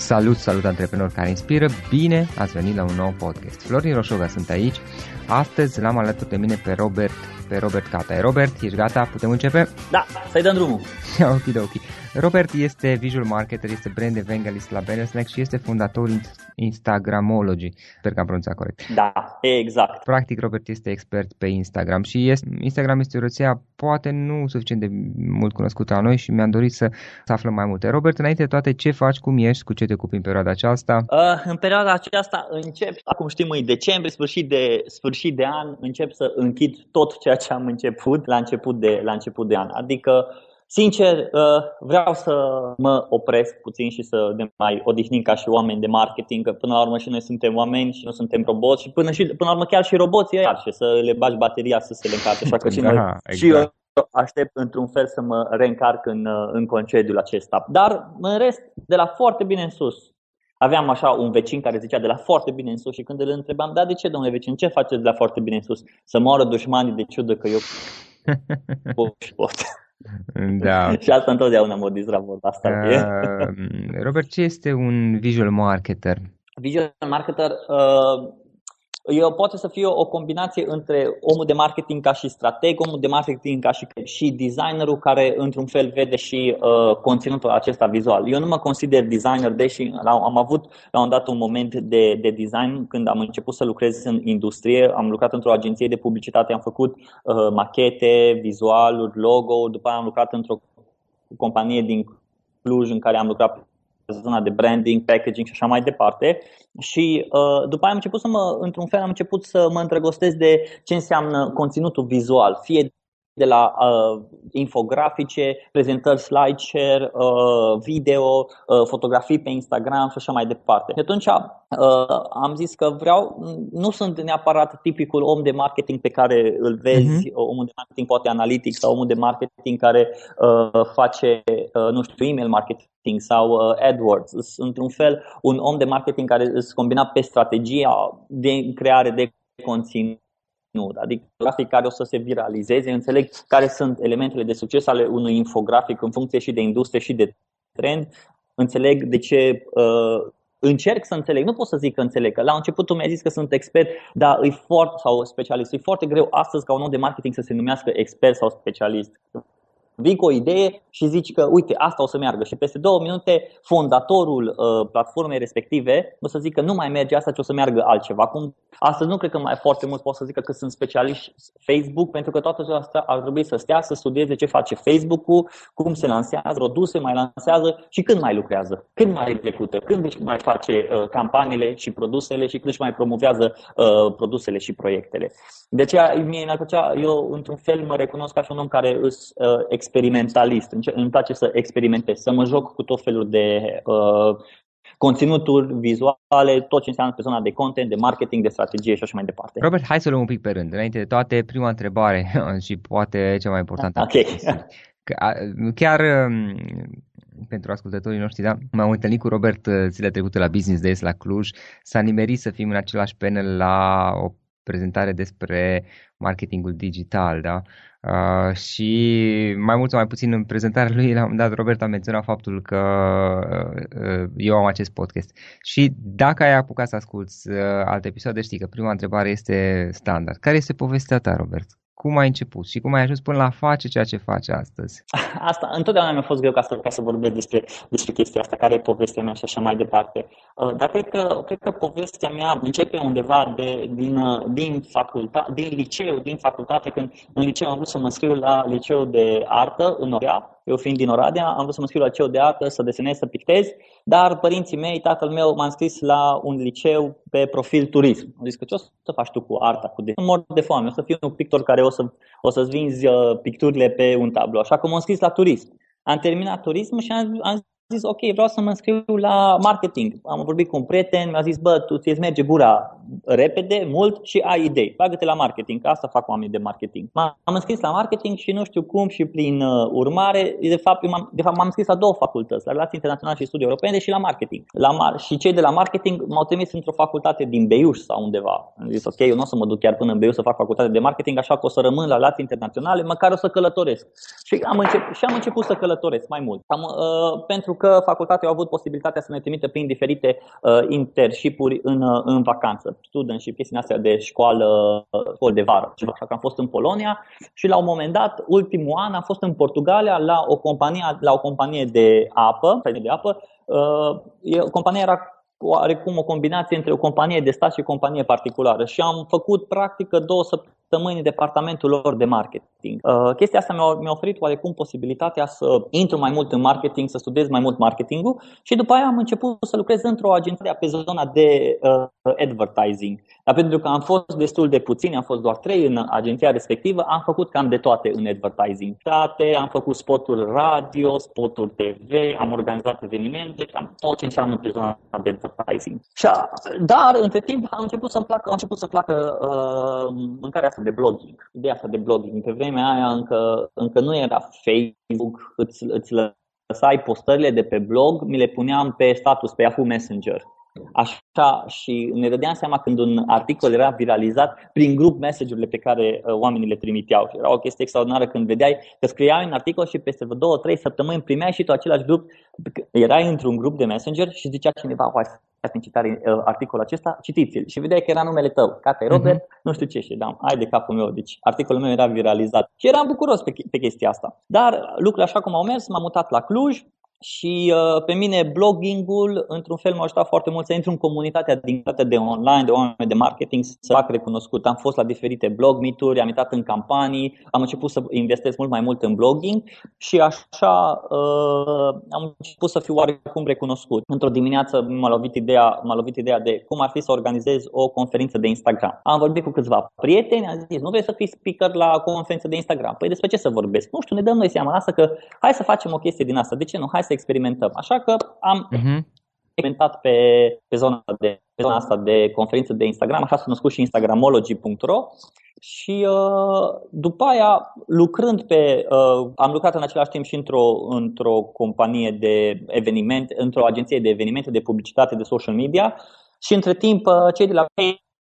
Salut, salut antreprenori care inspiră, bine ați venit la un nou podcast. Florin Roșoga sunt aici, astăzi l-am alături de mine pe Robert, pe Robert Cata. Robert, ești gata? Putem începe? Da, să-i dăm drumul. ok, ok. Robert este visual marketer, este brand evangelist la Banner Snack și este fondatorul Instagramology. Sper că am pronunțat corect. Da, exact. Practic, Robert este expert pe Instagram și este, Instagram este o rețea poate nu suficient de mult cunoscută la noi și mi-am dorit să, să aflăm mai multe. Robert, înainte de toate, ce faci, cum ești, cu ce te ocupi în perioada aceasta? Uh, în perioada aceasta încep, acum știm, în decembrie, sfârșit de, sfârșit de an, încep să închid tot ceea ce am început la început de, la început de an. Adică Sincer, uh, vreau să mă opresc puțin și să ne mai odihnim ca și oameni de marketing, că până la urmă și noi suntem oameni și nu suntem roboți și până, și, până la urmă chiar și roboții ăia și să le bagi bateria să se le încarce. Așa că și, noi, da, exact. și eu aștept într-un fel să mă reîncarc în, uh, în concediul acesta. Dar în rest, de la foarte bine în sus, Aveam așa un vecin care zicea de la foarte bine în sus și când îl întrebam, da, de ce, domnule vecin, ce faceți de la foarte bine în sus? Să moară dușmanii de ciudă că eu pot și pot. Da. și asta întotdeauna mă dizra vorba asta. Uh, Robert, ce este un visual marketer? Visual marketer uh, eu poate să fie o combinație între omul de marketing ca și strateg, omul de marketing ca și, și designerul care într-un fel vede și uh, conținutul acesta vizual. Eu nu mă consider designer, deși am avut la un dat un moment de, de design când am început să lucrez în industrie. Am lucrat într-o agenție de publicitate, am făcut uh, machete, vizualuri, logo, după aia am lucrat într-o companie din Cluj în care am lucrat zona de branding, packaging și așa mai departe. Și uh, după aia am început să mă, într-un fel, am început să mă îndrăgostesc de ce înseamnă conținutul vizual, fie de la uh, infografice, prezentări slideshare, uh, video, uh, fotografii pe Instagram și așa mai departe. Și atunci uh, am zis că vreau, nu sunt neapărat tipicul om de marketing pe care îl vezi, uh-huh. omul de marketing poate analitic sau omul de marketing care uh, face, uh, nu știu, email marketing sau uh, AdWords. Sunt un fel un om de marketing care îți combina pe strategia de creare de conținut nu, adică grafic care o să se viralizeze, înțeleg care sunt elementele de succes ale unui infografic în funcție și de industrie și de trend, înțeleg de ce uh, încerc să înțeleg, nu pot să zic că înțeleg, că la început tu mi-ai zis că sunt expert, dar e foarte, sau specialist, e foarte greu astăzi ca un om de marketing să se numească expert sau specialist. Vii cu o idee și zici că, uite, asta o să meargă și peste două minute fondatorul uh, platformei respective o să zică nu mai merge asta, ci o să meargă altceva. Acum, astăzi nu cred că mai foarte mult pot să zică că sunt specialiști Facebook, pentru că toată asta ar trebui să stea să studieze ce face Facebook-ul, cum se lansează, produse mai lansează și când mai lucrează, când mai execută, când își mai face uh, campaniile și produsele și când își mai promovează uh, produsele și proiectele. De aceea, mie mi-ar plăcea, eu într-un fel mă recunosc ca și un om care îs uh, experimentalist. Îmi place să experimentez, să mă joc cu tot felul de uh, conținuturi vizuale, tot ce înseamnă pe zona de content, de marketing, de strategie și așa mai departe. Robert, hai să luăm un pic pe rând. Înainte de toate, prima întrebare și poate cea mai importantă. Ok. Chiar um, pentru ascultătorii noștri, da? M-am întâlnit cu Robert uh, zilele trecute la Business Days la Cluj. S-a nimerit să fim în același panel la o prezentare despre marketingul digital, da? Uh, și mai mult sau mai puțin în prezentarea lui, la un dat, Robert a menționat faptul că uh, eu am acest podcast. Și dacă ai apucat să asculti uh, alte episoade, știi că prima întrebare este standard. Care este povestea ta, Robert? Cum ai început și cum ai ajuns până la a face ceea ce faci astăzi? Asta, întotdeauna mi-a fost greu ca să, ca să vorbesc despre, despre chestia asta, care e povestea mea și așa mai departe. Uh, dar cred că, cred că povestea mea începe undeva de, din, uh, din, facultate, din liceu, din facultate, când în liceu am vrut să mă scriu la liceu de artă în Orea, eu fiind din Oradea, am vrut să mă scriu la liceu de artă, să desenez, să pictez, dar părinții mei, tatăl meu, m-a înscris la un liceu pe profil turism. Am zis că ce o să faci tu cu arta, cu de... mor de foame, o să fiu un pictor care o, să, o să-ți vinzi uh, picturile pe un tablou. Așa că m-am înscris la turism. Am terminat turism și am, am zis, ok, vreau să mă înscriu la marketing. Am vorbit cu un prieten, mi-a zis, bă, tu ți merge gura repede, mult și ai idei. Bagă-te la marketing, asta fac oamenii de marketing. M-am înscris la marketing și nu știu cum și prin uh, urmare, de fapt, m-am, de fapt m-am înscris la două facultăți, la relații internaționale și studii europene și la marketing. La mar- și cei de la marketing m-au trimis într-o facultate din Beiuș sau undeva. Am zis, ok, eu nu o să mă duc chiar până în Beiuș să fac facultate de marketing, așa că o să rămân la relații internaționale, măcar o să călătoresc. Și am, încep- și am început să călătoresc mai mult. Am, uh, pentru că facultatea a avut posibilitatea să ne trimită prin diferite uh, internship-uri în, uh, în vacanță, studentship, chestiile astea de școală, uh, școală de vară. Așa că am fost în Polonia și la un moment dat, ultimul an, am fost în Portugalia la o companie, la o companie de apă, de apă. Uh, compania era oarecum o combinație între o companie de stat și o companie particulară și am făcut practică două săptămâni săptămâni în departamentul lor de marketing. Uh, chestia asta mi-a, mi-a oferit oarecum posibilitatea să intru mai mult în marketing, să studiez mai mult marketingul și după aia am început să lucrez într-o agenție pe zona de uh, advertising. Dar pentru că am fost destul de puțini, am fost doar trei în agenția respectivă, am făcut cam de toate în advertising. Toate, am făcut spoturi radio, spoturi TV, am organizat evenimente, cam tot ce înseamnă pe zona de advertising. Și, dar, între timp, am început să-mi placă, am început să placă uh, mâncarea asta de blogging. Ideea asta de blogging. Pe vremea aia încă, încă nu era Facebook, îți, îți lăsai postările de pe blog, mi le puneam pe status, pe Yahoo Messenger. Așa și ne dădeam seama când un articol era viralizat prin grup message-urile pe care uh, oamenii le trimiteau. Și era o chestie extraordinară când vedeai că scriai un articol și peste două, trei săptămâni primeai și tu același grup, erai într-un grup de messenger și zicea cineva, ați citat uh, articolul acesta, citiți-l. Și vedeai că era numele tău, Cate Robert, uh-huh. nu știu ce, și da, ai de capul meu. Deci articolul meu era viralizat. Și eram bucuros pe, pe chestia asta. Dar lucrurile așa cum au mers, m-am mutat la Cluj, și uh, pe mine bloggingul, într-un fel, m-a ajutat foarte mult să intru în comunitatea din de online, de oameni de marketing, să fac recunoscut. Am fost la diferite blog meet-uri, am intrat în campanii, am început să investesc mult mai mult în blogging și așa uh, am început să fiu oarecum recunoscut. Într-o dimineață m-a lovit, ideea, m-a lovit ideea de cum ar fi să organizez o conferință de Instagram. Am vorbit cu câțiva prieteni, am zis, nu vrei să fii speaker la conferință de Instagram? Păi despre ce să vorbesc? Nu știu, ne dăm noi seama asta că hai să facem o chestie din asta. De ce nu? Hai să experimentăm. Așa că am uh-huh. experimentat pe, pe, zona de, pe zona asta de conferință de Instagram, așa s-a născut și instagramology.ro și uh, după aia, lucrând pe. Uh, am lucrat în același timp și într-o, într-o companie de evenimente, într-o agenție de evenimente, de publicitate, de social media. Și între timp, uh, cei de la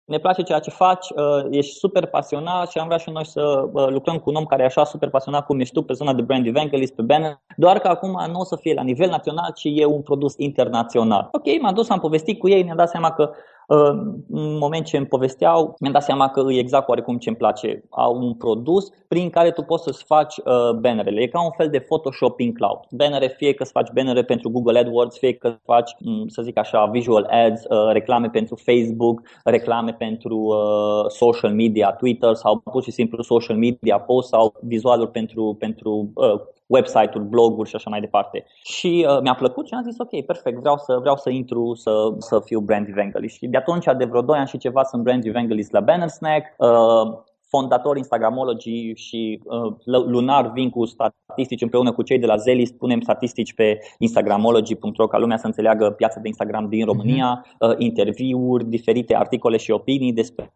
ne place ceea ce faci, uh, ești super pasionat și am vrea și noi să uh, lucrăm cu un om care e așa super pasionat cum ești tu pe zona de brand evangelist, pe banner, doar că acum nu o să fie la nivel național, ci e un produs internațional. Ok, m-am dus, am povestit cu ei, ne-am dat seama că în moment ce îmi povesteau, mi-am dat seama că e exact oarecum ce îmi place. Au un produs prin care tu poți să-ți faci uh, bannerele. E ca un fel de Photoshop in cloud. Bannere, fie că îți faci bannere pentru Google AdWords, fie că faci, mm, să zic așa, visual ads, uh, reclame pentru Facebook, reclame pentru uh, social media, Twitter sau pur și simplu social media post sau vizualuri pentru, pentru uh, website-uri, bloguri și așa mai departe. Și uh, mi-a plăcut și am zis ok, perfect, vreau să, vreau să intru să, să fiu brand evangelist. Și de atunci, de vreo 2 ani și ceva, sunt brand evangelist la Banner Snack. Uh, fondator Instagramology și uh, lunar vin cu statistici împreună cu cei de la Zelis, punem statistici pe instagramology.ro ca lumea să înțeleagă piața de Instagram din România, uh, interviuri, diferite articole și opinii despre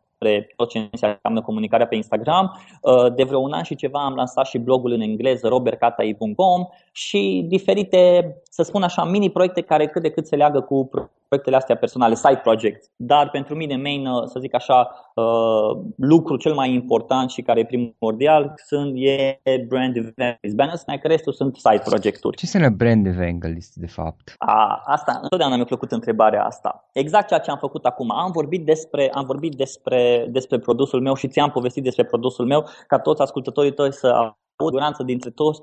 tot ce înseamnă comunicarea pe Instagram. Uh, de vreo un an și ceva am lansat și blogul în engleză robertcatai.com și diferite, să spun așa, mini-proiecte care cât de cât se leagă cu proiectele astea personale, side projects. Dar pentru mine main, uh, să zic așa, uh, lucru cel mai important și care e primordial sunt e brand evangelist. Banner Snack, restul sunt side projecturi. Ce înseamnă brand evangelist de fapt? A, asta, întotdeauna mi-a plăcut întrebarea asta. Exact ceea ce am făcut acum. Am vorbit despre, am vorbit despre, despre produsul meu și ți-am povestit despre produsul meu ca toți ascultătorii tăi să au siguranță dintre toți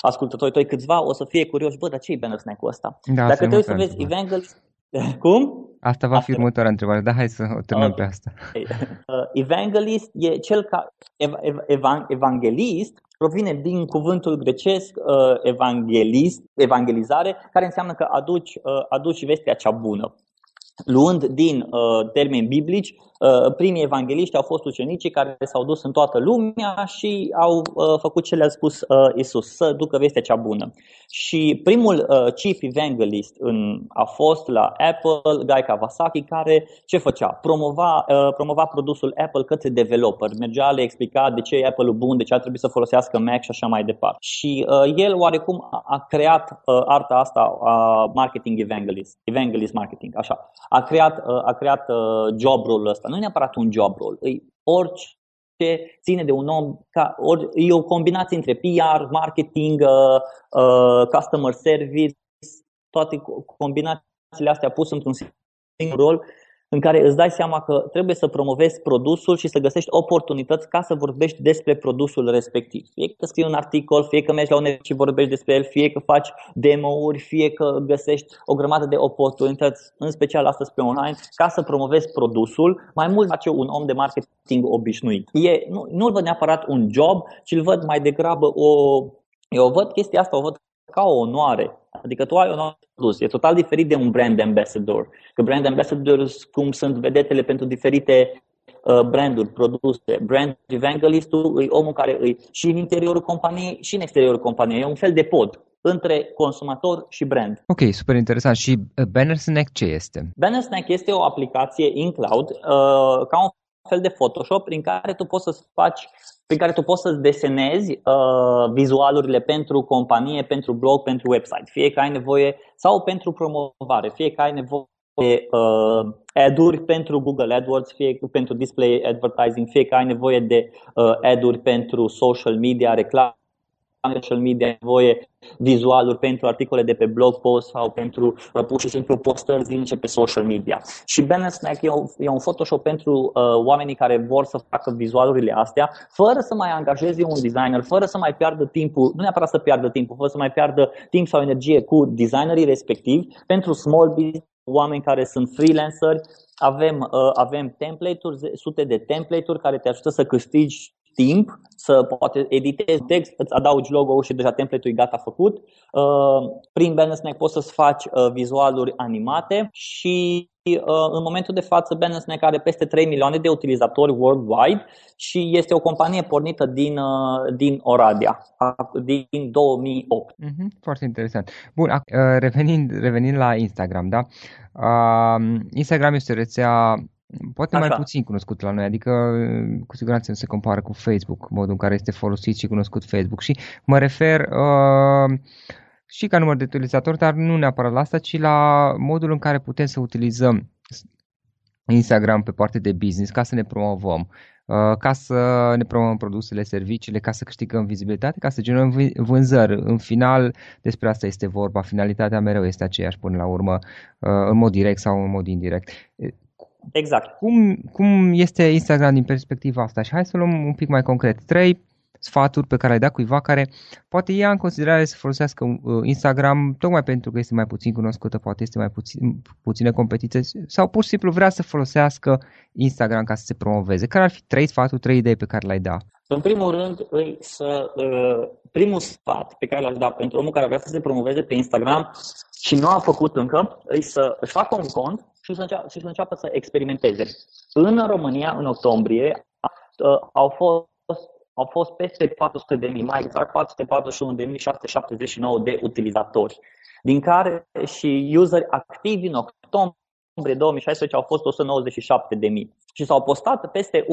ascultătorii tăi câțiva o să fie curioși, bă, dar ce e banner snack-ul ăsta? Da, Dacă te uiți să vezi Evangelist, cum? Asta va fi asta. următoarea întrebare, dar hai să o terminăm okay. pe asta. Uh, evangelist e cel ca ev, ev, ev, evanghelist provine din cuvântul grecesc uh, evanghelist, evangelizare, care înseamnă că aduci, uh, aduci vestea cea bună. Luând din uh, termeni biblici, Uh, primii evangeliști au fost ucenicii care s-au dus în toată lumea și au uh, făcut ce le-a spus uh, Isus, să ducă vestea cea bună. Și primul chief evangelist în, a fost la Apple, Guy Kawasaki, care ce făcea? Promova, promova produsul Apple către developer. Mergea, le explica de ce e Apple-ul bun, de ce ar trebui să folosească Mac și așa mai departe. Și el oarecum a creat arta asta a marketing evangelist, evangelist marketing, așa. A creat, a creat job role ăsta. Nu e neapărat un job role, e orice ține de un om, ca, ori, e o combinație între PR, marketing, uh, uh, customer service, toate combinațiile astea pus într-un singur rol în care îți dai seama că trebuie să promovezi produsul și să găsești oportunități ca să vorbești despre produsul respectiv. Fie că scrii un articol, fie că mergi la un și vorbești despre el, fie că faci demo-uri, fie că găsești o grămadă de oportunități, în special astăzi pe online, ca să promovezi produsul, mai mult face un om de marketing obișnuit. E, nu, nu-l văd neapărat un job, ci îl văd mai degrabă o... Eu văd chestia asta, o văd ca o onoare. Adică tu ai o produs. E total diferit de un brand ambassador. Că brand ambassadors cum sunt vedetele pentru diferite uh, branduri, produse. Brand evangelistul e omul care e și în interiorul companiei și în exteriorul companiei. E un fel de pod între consumator și brand. Ok, super interesant. Și uh, Banner Snack ce este? Banner Snack este o aplicație in cloud uh, ca un fel de Photoshop prin care tu poți să faci prin care tu poți să desenezi uh, vizualurile pentru companie, pentru blog, pentru website, fie că ai nevoie sau pentru promovare, fie că ai nevoie de uh, ad-uri pentru Google AdWords, fie pentru display advertising, fie că ai nevoie de uh, ad-uri pentru social media, reclamă social media, nevoie vizualuri pentru articole de pe blog post sau pentru uh, pur și simplu postări zilnice pe social media. Și Banner Snack e un, e un Photoshop pentru uh, oamenii care vor să facă vizualurile astea, fără să mai angajeze un designer, fără să mai piardă timpul, nu neapărat să piardă timpul, fără să mai piardă timp sau energie cu designerii respectivi, pentru small business, oameni care sunt freelanceri, avem, uh, avem template-uri, sute de template-uri care te ajută să câștigi timp să poate editezi text, îți adaugi logo-ul și deja template-ul e gata făcut. Uh, prin Banner Snack poți să-ți faci uh, vizualuri animate și uh, în momentul de față Banner Snack are peste 3 milioane de utilizatori worldwide și este o companie pornită din, din Oradea, din 2008. Mm-hmm, foarte interesant. Bun, revenind, revenind la Instagram, da? Instagram este o rețea poate Așa. mai puțin cunoscut la noi, adică cu siguranță nu se compară cu Facebook, modul în care este folosit și cunoscut Facebook și mă refer uh, și ca număr de utilizatori, dar nu neapărat la asta, ci la modul în care putem să utilizăm Instagram pe partea de business ca să ne promovăm, uh, ca să ne promovăm produsele, serviciile, ca să câștigăm vizibilitate, ca să generăm vânzări. În final, despre asta este vorba. Finalitatea mereu este aceeași până la urmă, uh, în mod direct sau în mod indirect. Exact. Cum, cum este Instagram din perspectiva asta? Și hai să luăm un pic mai concret. Trei sfaturi pe care ai dat cuiva care poate ia în considerare să folosească uh, Instagram tocmai pentru că este mai puțin cunoscută, poate este mai puțin, puține competiție sau pur și simplu vrea să folosească Instagram ca să se promoveze. Care ar fi trei sfaturi, trei idei pe care le-ai da? În primul rând, îi să, uh, primul sfat pe care l-aș da pentru omul care vrea să se promoveze pe Instagram și nu a făcut încă, îi să își facă un cont și să, înceapă, și să înceapă să experimenteze. În România, în octombrie, uh, au fost au fost peste 400 de mii, mai exact 441.679 de utilizatori, din care și useri activi în octombrie 2016 au fost 197 de mii și s-au postat peste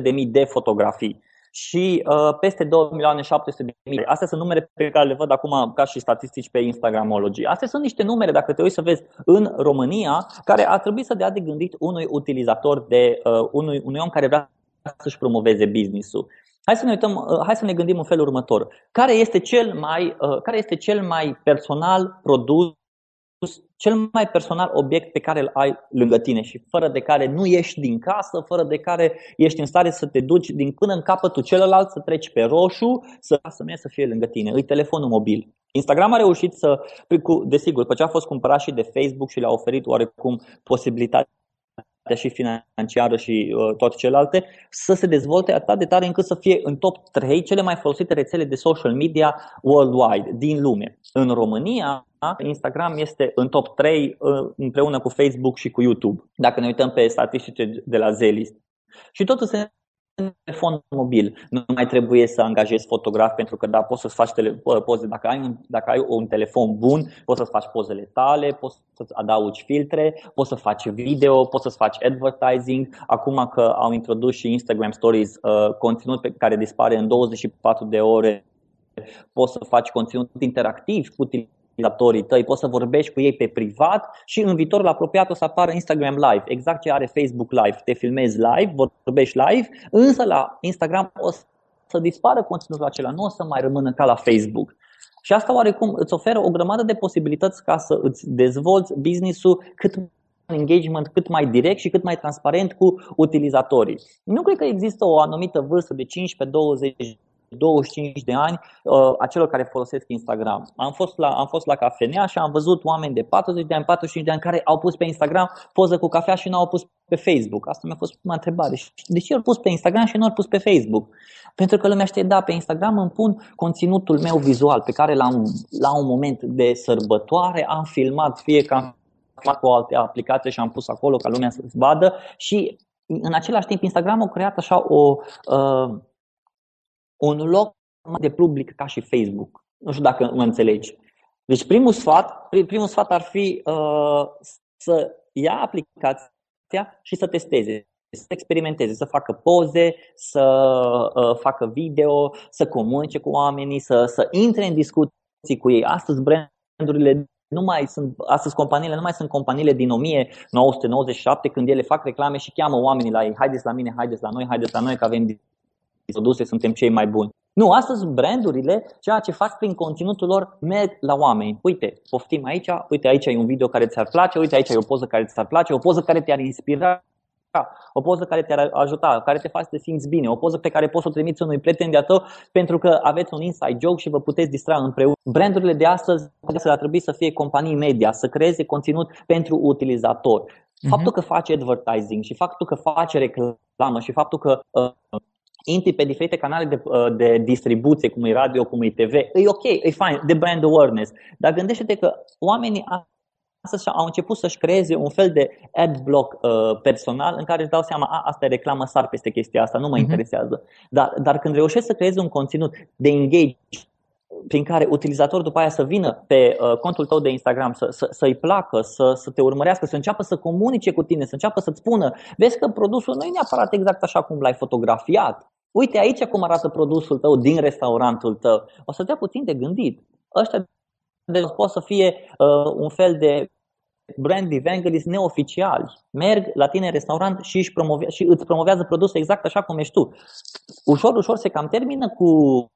1.500.000 de fotografii și uh, peste 2 milioane 700 de mii. Astea sunt numere pe care le văd acum ca și statistici pe Instagramology. Astea sunt niște numere, dacă te uiți să vezi, în România, care ar trebui să dea de gândit unui utilizator, de uh, unui, unui om care vrea să-și promoveze business-ul. Hai să ne uităm, uh, hai să ne gândim în felul următor. Care este cel mai, uh, care este cel mai personal produs cel mai personal obiect pe care îl ai lângă tine și fără de care nu ieși din casă, fără de care ești în stare să te duci din până în capătul celălalt, să treci pe roșu, să să să fie lângă tine. Îi telefonul mobil. Instagram a reușit să, desigur, după ce a fost cumpărat și de Facebook și le-a oferit oarecum posibilitatea și financiară și uh, toate celelalte, să se dezvolte atât de tare încât să fie în top 3 cele mai folosite rețele de social media worldwide, din lume. În România, Instagram este în top 3 uh, împreună cu Facebook și cu YouTube, dacă ne uităm pe statistice de la Zelist. Și totul se telefon mobil. Nu mai trebuie să angajezi fotograf pentru că da, poți să-ți faci tele, poze. Dacă ai, un, dacă ai un telefon bun, poți să-ți faci pozele tale, poți să-ți adaugi filtre, poți să faci video, poți să-ți faci advertising. Acum că au introdus și Instagram Stories, uh, conținut pe care dispare în 24 de ore, poți să faci conținut interactiv cu utilizatorii tăi, poți să vorbești cu ei pe privat și în viitorul apropiat o să apară Instagram Live, exact ce are Facebook Live. Te filmezi live, vorbești live, însă la Instagram o să dispară conținutul acela, nu o să mai rămână ca la Facebook. Și asta oarecum îți oferă o grămadă de posibilități ca să îți dezvolți business-ul cât engagement cât mai direct și cât mai transparent cu utilizatorii. Nu cred că există o anumită vârstă de 15, 20, 25 de ani uh, a celor care folosesc Instagram. Am fost, la, am fost la cafenea și am văzut oameni de 40 de ani, 45 de ani care au pus pe Instagram poză cu cafea și nu au pus pe Facebook. Asta mi-a fost prima întrebare. De ce au pus pe Instagram și nu au pus pe Facebook? Pentru că lumea știe, da, pe Instagram îmi pun conținutul meu vizual pe care l-am la un moment de sărbătoare, am filmat, fie că am filmat cu o altă aplicație și am pus acolo ca lumea să-ți vadă și în același timp Instagram a creat așa o, uh, un loc de public ca și Facebook. Nu știu dacă mă înțelegi. Deci primul sfat, primul sfat ar fi uh, să ia aplicația și să testeze, să experimenteze, să facă poze, să uh, facă video, să comunice cu oamenii, să, să intre în discuții cu ei. Astăzi brandurile nu mai sunt, astăzi companiile nu mai sunt companiile din 1997 când ele fac reclame și cheamă oamenii la ei, haideți la mine, haideți la noi, haideți la noi că avem produse, suntem cei mai buni. Nu, astăzi brandurile, ceea ce fac prin conținutul lor, merg la oameni. Uite, poftim aici, uite aici e un video care ți-ar place, uite aici e o poză care ți-ar place, o poză care te-ar inspira, o poză care te-ar ajuta, care te face să te simți bine, o poză pe care poți să o trimiți unui prieten de-a tău pentru că aveți un inside joke și vă puteți distra împreună. Brandurile de astăzi ar trebui să fie companii media, să creeze conținut pentru utilizator. Mhm. Faptul că faci advertising și faptul că faci reclamă și faptul că uh, intri pe diferite canale de, uh, de distribuție, cum e radio, cum e TV, e ok, e fine, de brand awareness. Dar gândește-te că oamenii astăzi au început să-și creeze un fel de ad block uh, personal în care își dau seama, a, asta e reclamă, sar peste chestia asta, nu mă uh-huh. interesează. Dar, dar când reușești să creezi un conținut de engage prin care utilizatorul după aia să vină pe uh, contul tău de Instagram, să, să, să-i placă, să, să te urmărească, să înceapă să comunice cu tine, să înceapă să-ți spună, vezi că produsul nu e neapărat exact așa cum l-ai fotografiat. Uite aici cum arată produsul tău din restaurantul tău. O să dea puțin de gândit. Ăștia de pot să fie uh, un fel de brand evangelist neoficiali. Merg la tine în restaurant și, își promovea, și îți promovează produsul exact așa cum ești tu. Ușor, ușor se cam termină cu uh,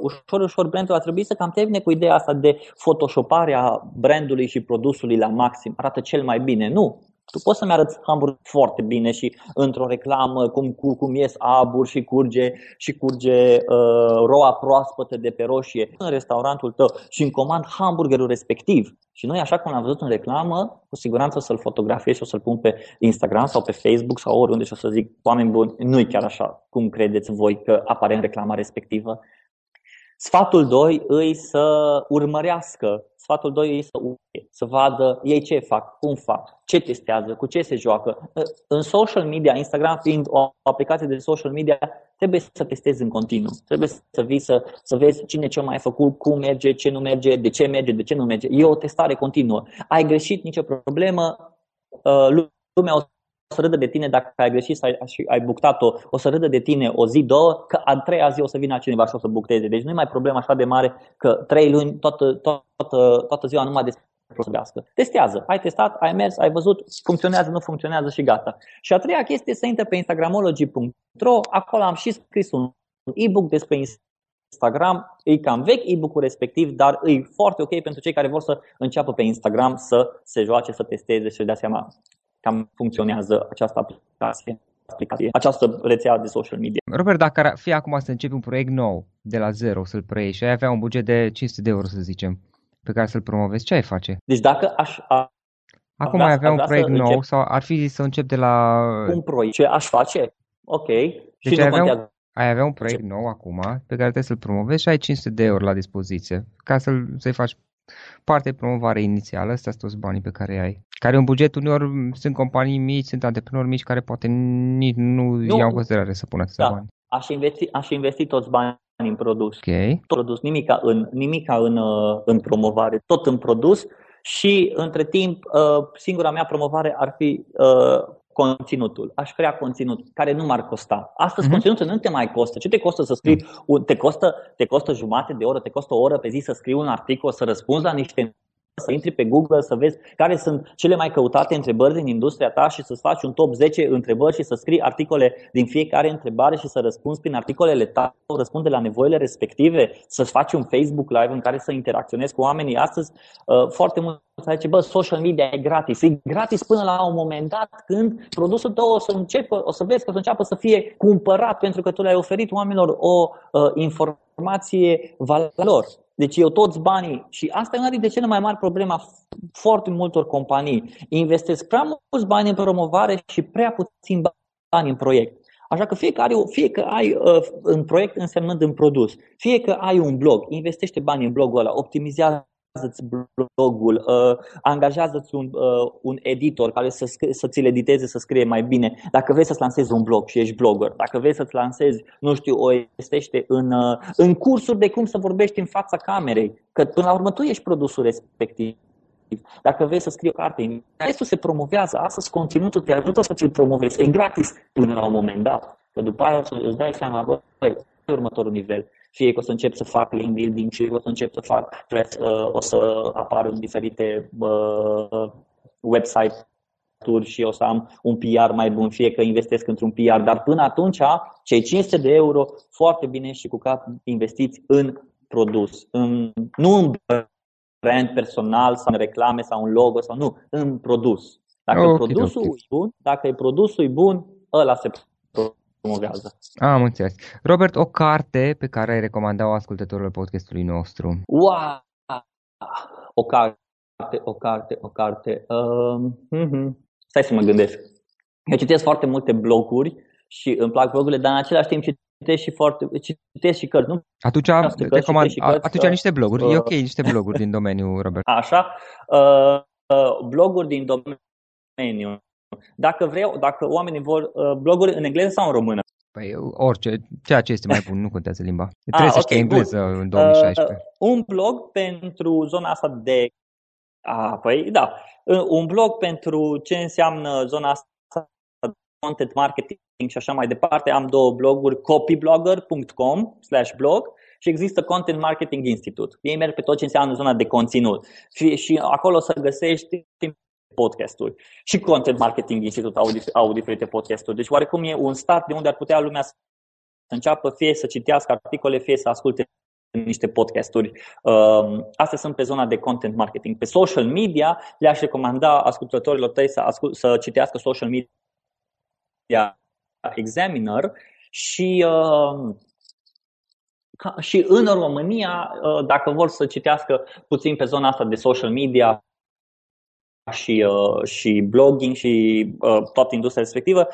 ușor, ușor brandul a trebuit să cam termine cu ideea asta de photoshopare a brandului și produsului la maxim. Arată cel mai bine. Nu. Tu poți să-mi arăți hamburg foarte bine și într-o reclamă cum, cum, cum ies abur și curge și curge uh, roa proaspătă de pe roșie în restaurantul tău și în comand hamburgerul respectiv. Și noi, așa cum am văzut în reclamă, cu siguranță o să-l fotografiez și o să-l pun pe Instagram sau pe Facebook sau oriunde și o să zic, oameni buni, nu e chiar așa cum credeți voi că apare în reclama respectivă. Sfatul 2 îi să urmărească, sfatul 2 îi să uite, să vadă ei ce fac, cum fac, ce testează, cu ce se joacă. În social media, Instagram fiind o aplicație de social media, trebuie să testezi în continuu. Trebuie să vii să, să vezi cine ce mai a făcut, cum merge, ce nu merge, de ce merge, de ce nu merge. E o testare continuă. Ai greșit, nicio problemă, uh, lumea o să râdă de tine dacă ai greșit sau ai, ai buctat-o, o să râdă de tine o zi, două, că a treia zi o să vină cineva și o să bucteze. Deci nu e mai problemă așa de mare că trei luni, toată, toată, toată ziua numai despre vorbească. Testează. Ai testat, ai mers, ai văzut, funcționează, nu funcționează și gata. Și a treia chestie să intre pe instagramology.ro, acolo am și scris un e-book despre Instagram, e cam vechi e-book-ul respectiv, dar e foarte ok pentru cei care vor să înceapă pe Instagram să se joace, să testeze și să dea seama cam funcționează această aplicație, aplicație, această rețea de social media. Robert, dacă ar fi acum să începi un proiect nou, de la zero, să-l preiei și ai avea un buget de 500 de euro, să zicem, pe care să-l promovezi, ce ai face? Deci dacă aș, a, Acum ai avea un proiect nou încep... sau ar fi să încep de la... Un proiect, ce aș face? Ok. Deci și ai, avea un, ai avea un proiect nou acum pe care trebuie să-l promovezi și ai 500 de euro la dispoziție ca să-l, să-i faci parte de promovare inițială, astea sunt toți banii pe care ai. Care un buget uneori sunt companii mici, sunt antreprenori mici care poate nici nu, nu. iau în considerare să pună atâția da. bani. Aș investi, aș investi toți banii în produs. Okay. Tot produs, nimica în, nimica în, uh, în promovare, tot în produs și între timp uh, singura mea promovare ar fi uh, conținutul. Aș crea conținut care nu m-ar costa. Astăzi uh-huh. conținutul nu te mai costă. Ce te costă să scrii? Uh-huh. Te costă, te costă jumate de oră, te costă o oră pe zi să scrii un articol, să răspunzi la niște să intri pe Google, să vezi care sunt cele mai căutate întrebări din industria ta și să-ți faci un top 10 întrebări și să scrii articole din fiecare întrebare și să răspunzi prin articolele tale, răspunde la nevoile respective, să-ți faci un Facebook Live în care să interacționezi cu oamenii. Astăzi, uh, foarte mult să zice, bă, social media e gratis. E gratis până la un moment dat când produsul tău o să înceapă, o să vezi că o să înceapă să fie cumpărat pentru că tu le-ai oferit oamenilor o uh, informație valor. Deci eu toți banii, și asta e una dintre cele mai mari probleme a foarte multor companii, investesc prea mulți bani în promovare și prea puțin bani în proiect. Așa că fie că, ai, fie că ai uh, în proiect însemnând în produs, fie că ai un blog, investește bani în blogul ăla, optimizează ți blogul, uh, angajează-ți un, uh, un editor care să, scrie, să ți-l editeze, să scrie mai bine. Dacă vrei să-ți lansezi un blog și ești blogger, dacă vrei să-ți lansezi, nu știu, o investește în, uh, în cursuri de cum să vorbești în fața camerei, că până la urmă tu ești produsul respectiv. Dacă vrei să scrii o carte, restul se promovează, astăzi conținutul te ajută să ți-l promovezi. E gratis până la un moment dat. Că după aia îți dai seama, băi, următorul nivel fie că o să încep să fac link building, fie că o să încep să fac press, uh, o să apar în diferite uh, website-uri și o să am un PR mai bun, fie că investesc într-un PR, dar până atunci cei 500 de euro foarte bine și cu cap investiți în produs, în, nu în brand personal sau în reclame sau un logo sau nu, în produs. Dacă oh, produsul okay. e bun, dacă e produsul e bun, ăla se promovează. Am înțeles. Robert, o carte pe care ai recomanda-o ascultătorilor podcastului nostru? Wow! O carte, o carte, o carte. Um, uh-huh. Stai să mă gândesc. Eu citesc foarte multe bloguri și îmi plac blogurile, dar în același timp citesc și foarte, citesc și cărți, nu? Atunci, recomand, cărți, atunci că, niște bloguri, uh, e ok, niște bloguri din domeniu, Robert. Așa, uh, uh, bloguri din domeniu. Dacă vreau, dacă oamenii vor uh, bloguri în engleză sau în română? Păi orice, ceea ce este mai bun, nu contează limba. Trebuie ah, să știi engleză bun. în 2016. Uh, un blog pentru zona asta de... Ah, păi da, uh, un blog pentru ce înseamnă zona asta content marketing și așa mai departe. Am două bloguri, copyblogger.com slash blog și există Content Marketing Institute. Ei merg pe tot ce înseamnă zona de conținut. Și acolo să găsești podcasturi. Și Content Marketing Institute au, au diferite podcasturi. Deci oarecum e un start de unde ar putea lumea să înceapă fie să citească articole, fie să asculte niște podcasturi. Um, astea sunt pe zona de content marketing. Pe social media le-aș recomanda ascultătorilor tăi să, ascult, să citească social media examiner și uh, și în România, uh, dacă vor să citească puțin pe zona asta de social media, și, uh, și blogging și uh, toată industria respectivă,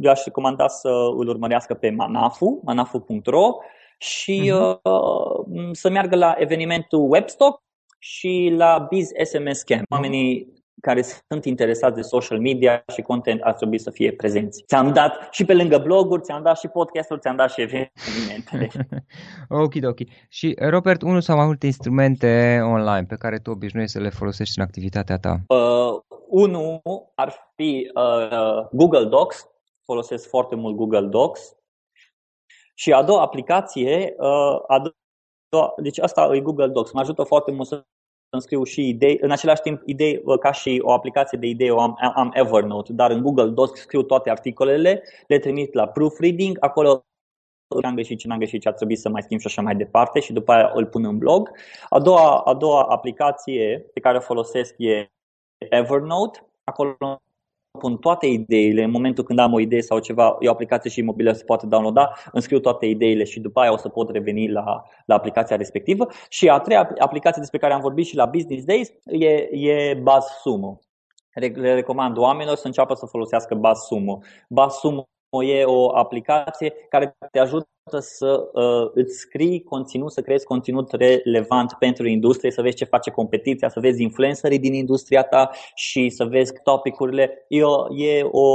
eu aș recomanda să îl urmărească pe Manafu, manafu.ro și uh-huh. uh, să meargă la evenimentul Webstock și la Biz SMS Camp. Oamenii care sunt interesați de social media și content ar trebui să fie prezenți. Ți-am dat și pe lângă bloguri, ți-am dat și podcasturi, ți-am dat și evenimente. ok, ok. Și Robert, unul sau mai multe instrumente online pe care tu obișnuiești să le folosești în activitatea ta? Uh, unul ar fi uh, Google Docs. Folosesc foarte mult Google Docs. Și a doua aplicație, uh, a doua, deci asta e Google Docs. Mă ajută foarte mult să îmi scriu și idei, în același timp idei ca și o aplicație de idei o am, am Evernote, dar în Google Docs scriu toate articolele, le trimit la proofreading, acolo ce am greșit, ce n-am greșit, ce ar trebui să mai schimb și așa mai departe și după aia îl pun în blog. A doua, a doua aplicație pe care o folosesc e Evernote. Acolo pun toate ideile, în momentul când am o idee sau ceva, e o aplicație și mobilă se poate downloada, îmi scriu toate ideile și după aia o să pot reveni la, la aplicația respectivă. Și a treia aplicație despre care am vorbit și la Business Days e, e BuzzSumo. Le recomand oamenilor să înceapă să folosească BuzzSumo. BuzzSumo e o aplicație care te ajută să uh, îți scrii conținut, să creezi conținut relevant pentru industrie, să vezi ce face competiția, să vezi influencerii din industria ta și să vezi topicurile. E o, e, o,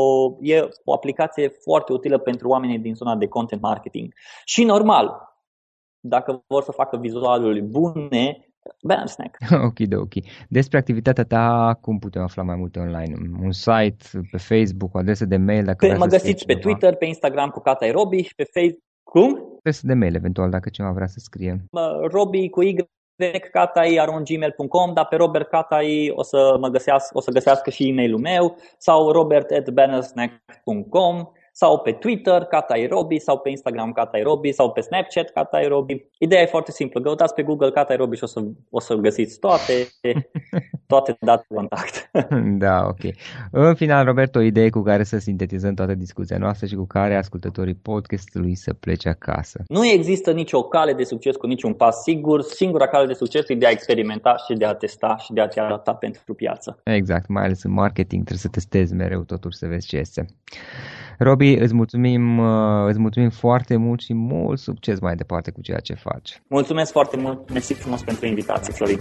e o aplicație foarte utilă pentru oamenii din zona de content marketing. Și normal, dacă vor să facă vizualuri bune, Banner Snack. ok, de ok. Despre activitatea ta, cum putem afla mai multe online? Un site, pe Facebook, o adresă de mail? Dacă pe, mă găsiți pe Twitter, pe Instagram cu Cata Robi, pe Facebook. Cum? Adresă de mail, eventual, dacă cineva vrea să scrie. Robi cu Y veccatai.gmail.com, dar pe Robert Catai o să mă găsească, o să găsească și e-mailul meu sau robert.bannersnack.com sau pe Twitter, Catairobi, sau pe Instagram Catairobi, sau pe Snapchat Catairobi. Ideea e foarte simplă. Căutați pe Google Catairobi și o să, o să găsiți toate, toate datele de contact. da, ok. În final, Robert, o idee cu care să sintetizăm toată discuția noastră și cu care ascultătorii podcastului să plece acasă. Nu există nicio cale de succes cu niciun pas sigur. Singura cale de succes e de a experimenta și de a testa și de a te adapta pentru piață. Exact, mai ales în marketing trebuie să testezi mereu totul să vezi ce este. Robi, îți mulțumim, uh, îți mulțumim foarte mult și mult succes mai departe cu ceea ce faci. Mulțumesc foarte mult, mersi frumos pentru invitație, Florin.